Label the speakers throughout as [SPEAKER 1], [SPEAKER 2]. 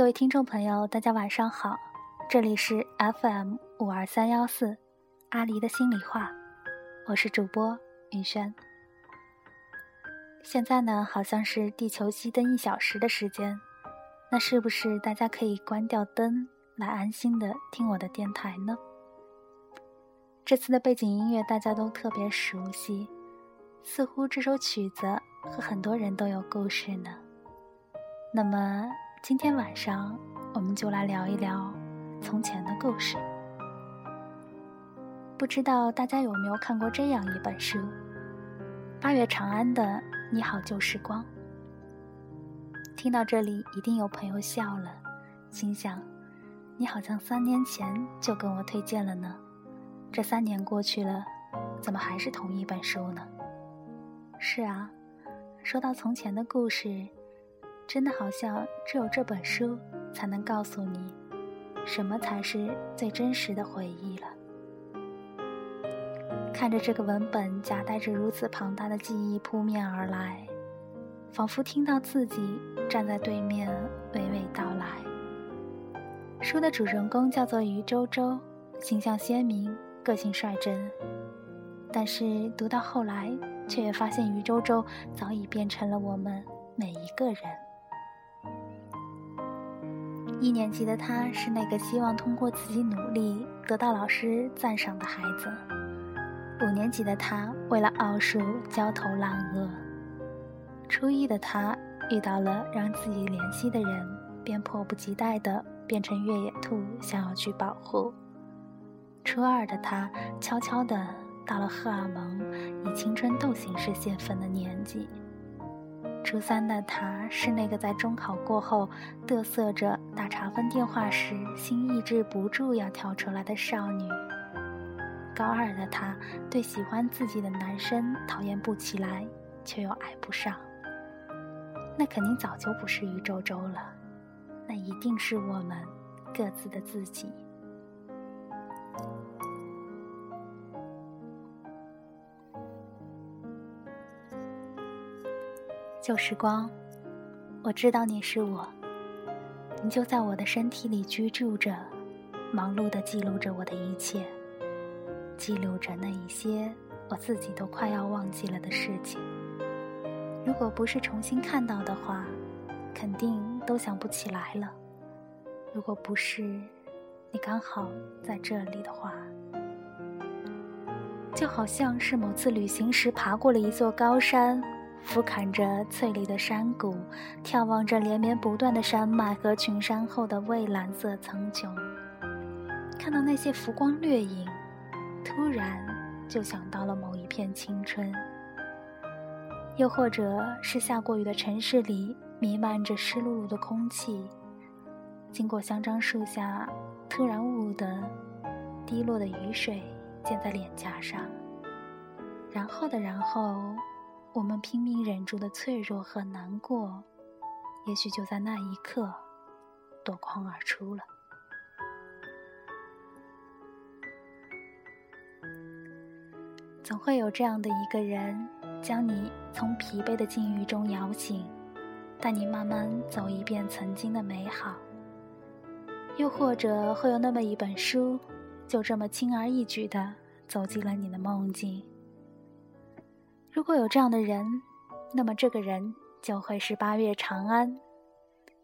[SPEAKER 1] 各位听众朋友，大家晚上好，这里是 FM 五二三幺四，阿狸的心里话，我是主播云轩。现在呢，好像是地球熄灯一小时的时间，那是不是大家可以关掉灯来安心的听我的电台呢？这次的背景音乐大家都特别熟悉，似乎这首曲子和很多人都有故事呢。那么今天晚上我们就来聊一聊从前的故事。不知道大家有没有看过这样一本书？八月长安的《你好旧时光》。听到这里，一定有朋友笑了，心想：你好像三年前就跟我推荐了呢。这三年过去了，怎么还是同一本书呢？是啊，说到从前的故事。真的好像只有这本书才能告诉你，什么才是最真实的回忆了。看着这个文本夹带着如此庞大的记忆扑面而来，仿佛听到自己站在对面娓娓道来。书的主人公叫做余周周，形象鲜明，个性率真。但是读到后来，却也发现余周周早已变成了我们每一个人。一年级的他是那个希望通过自己努力得到老师赞赏的孩子。五年级的他为了奥数焦头烂额。初一的他遇到了让自己怜惜的人，便迫不及待地变成越野兔，想要去保护。初二的他悄悄地到了荷尔蒙以青春痘形式泄愤的年纪。初三的他是那个在中考过后嘚瑟着查分电话时心抑制不住要跳出来的少女。高二的她对喜欢自己的男生讨厌不起来，却又爱不上。那肯定早就不是于周周了，那一定是我们各自的自己。旧时光，我知道你是我，你就在我的身体里居住着，忙碌的记录着我的一切，记录着那一些我自己都快要忘记了的事情。如果不是重新看到的话，肯定都想不起来了。如果不是你刚好在这里的话，就好像是某次旅行时爬过了一座高山。俯瞰着翠绿的山谷，眺望着连绵不断的山脉和群山后的蔚蓝色苍穹，看到那些浮光掠影，突然就想到了某一片青春。又或者是下过雨的城市里，弥漫着湿漉漉的空气，经过香樟树下，突然兀的滴落的雨水溅在脸颊上，然后的然后。我们拼命忍住的脆弱和难过，也许就在那一刻夺眶而出了。总会有这样的一个人，将你从疲惫的境遇中摇醒，带你慢慢走一遍曾经的美好。又或者会有那么一本书，就这么轻而易举的走进了你的梦境。如果有这样的人那么这个人就会是八月长安。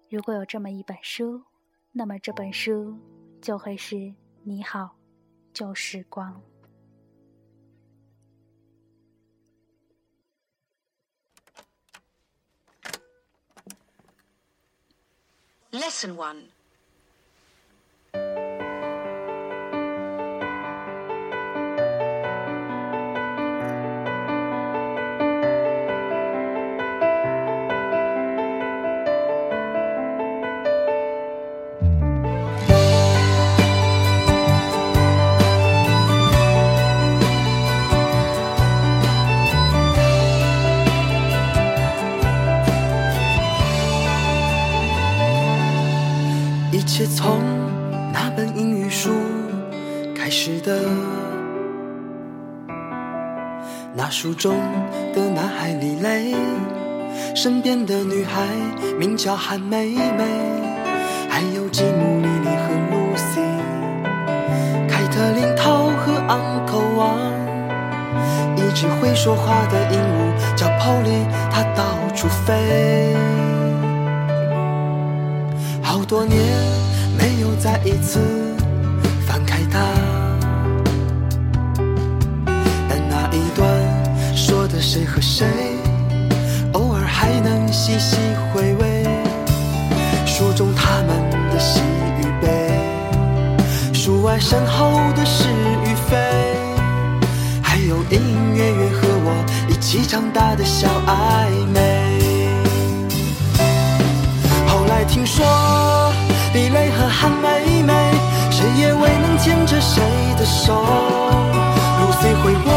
[SPEAKER 1] 如果有这么一本书那么这本书就会是你好旧时光
[SPEAKER 2] lesson one.
[SPEAKER 3] 是从那本英语书开始的。那书中的男孩李雷，身边的女孩名叫韩梅梅，还有吉姆、莉莉和露西，凯特琳、涛和 Uncle 一只会说话的鹦鹉叫 Polly，它到处飞。好多年。没有再一次翻开它，但那一段说的谁和谁，偶尔还能细细回味。书中他们的喜与悲，书外身后的是与非，还有隐隐约约和我一起长大的小暧昧。后来听说，手。露西回国，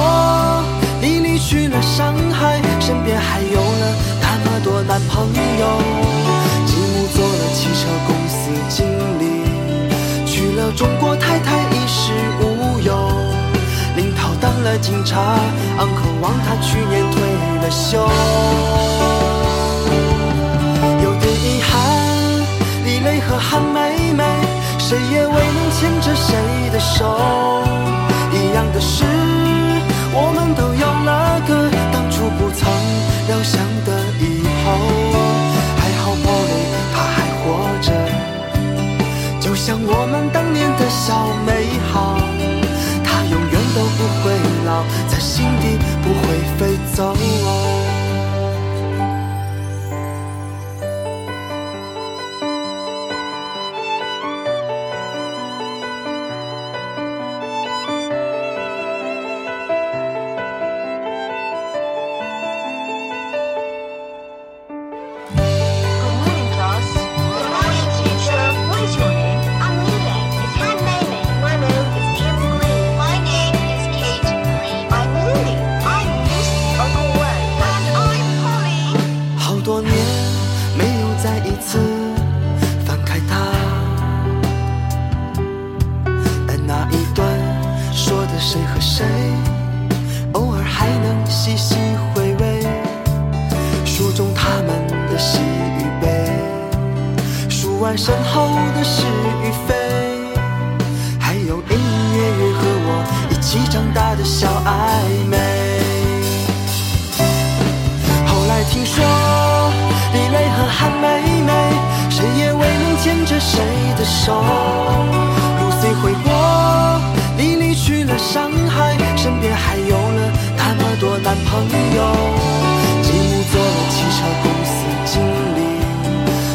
[SPEAKER 3] 你离去了上海，身边还有了那么多男朋友。吉姆做了汽车公司经理，娶了中国太太衣食无忧。林涛当了警察，昂克望他去年退了休。有点遗憾，李雷和韩梅梅，谁也未能牵着谁们当年的小美好，它永远都不会老，在心底不会飞走。谁和谁，偶尔还能细细回味。书中他们的喜与悲，数完身后的是与非，还有隐隐约约和我一起长大的小暧昧。后来听说，李雷和韩梅梅，谁也未能牵着谁的手。露西回国，莉伤害，身边还有了那么多男朋友。吉姆做了汽车公司经理，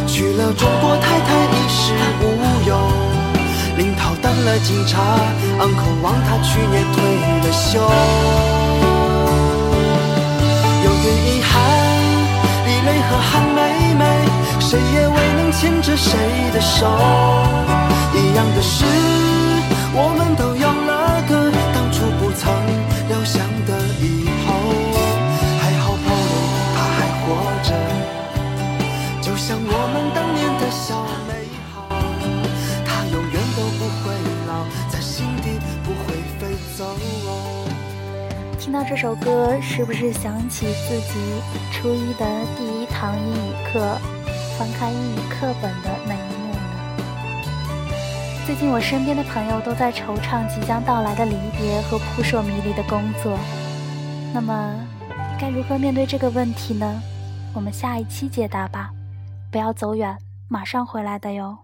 [SPEAKER 3] 娶了中国太太衣食无忧。林涛当了警察，昂克望他去年退了休。有点遗憾，李雷和韩梅梅，谁也未能牵着谁的手。一样的是，我们都像我们当年的小美好，它永远都不会老，在心底不会飞走。
[SPEAKER 1] 听到这首歌，是不是想起自己初一的第一堂英语课，翻开英语课本的那一幕呢？最近我身边的朋友都在惆怅即将到来的离别和扑朔迷离的工作，那么该如何面对这个问题呢？我们下一期解答吧，不要走远，马上回来的哟。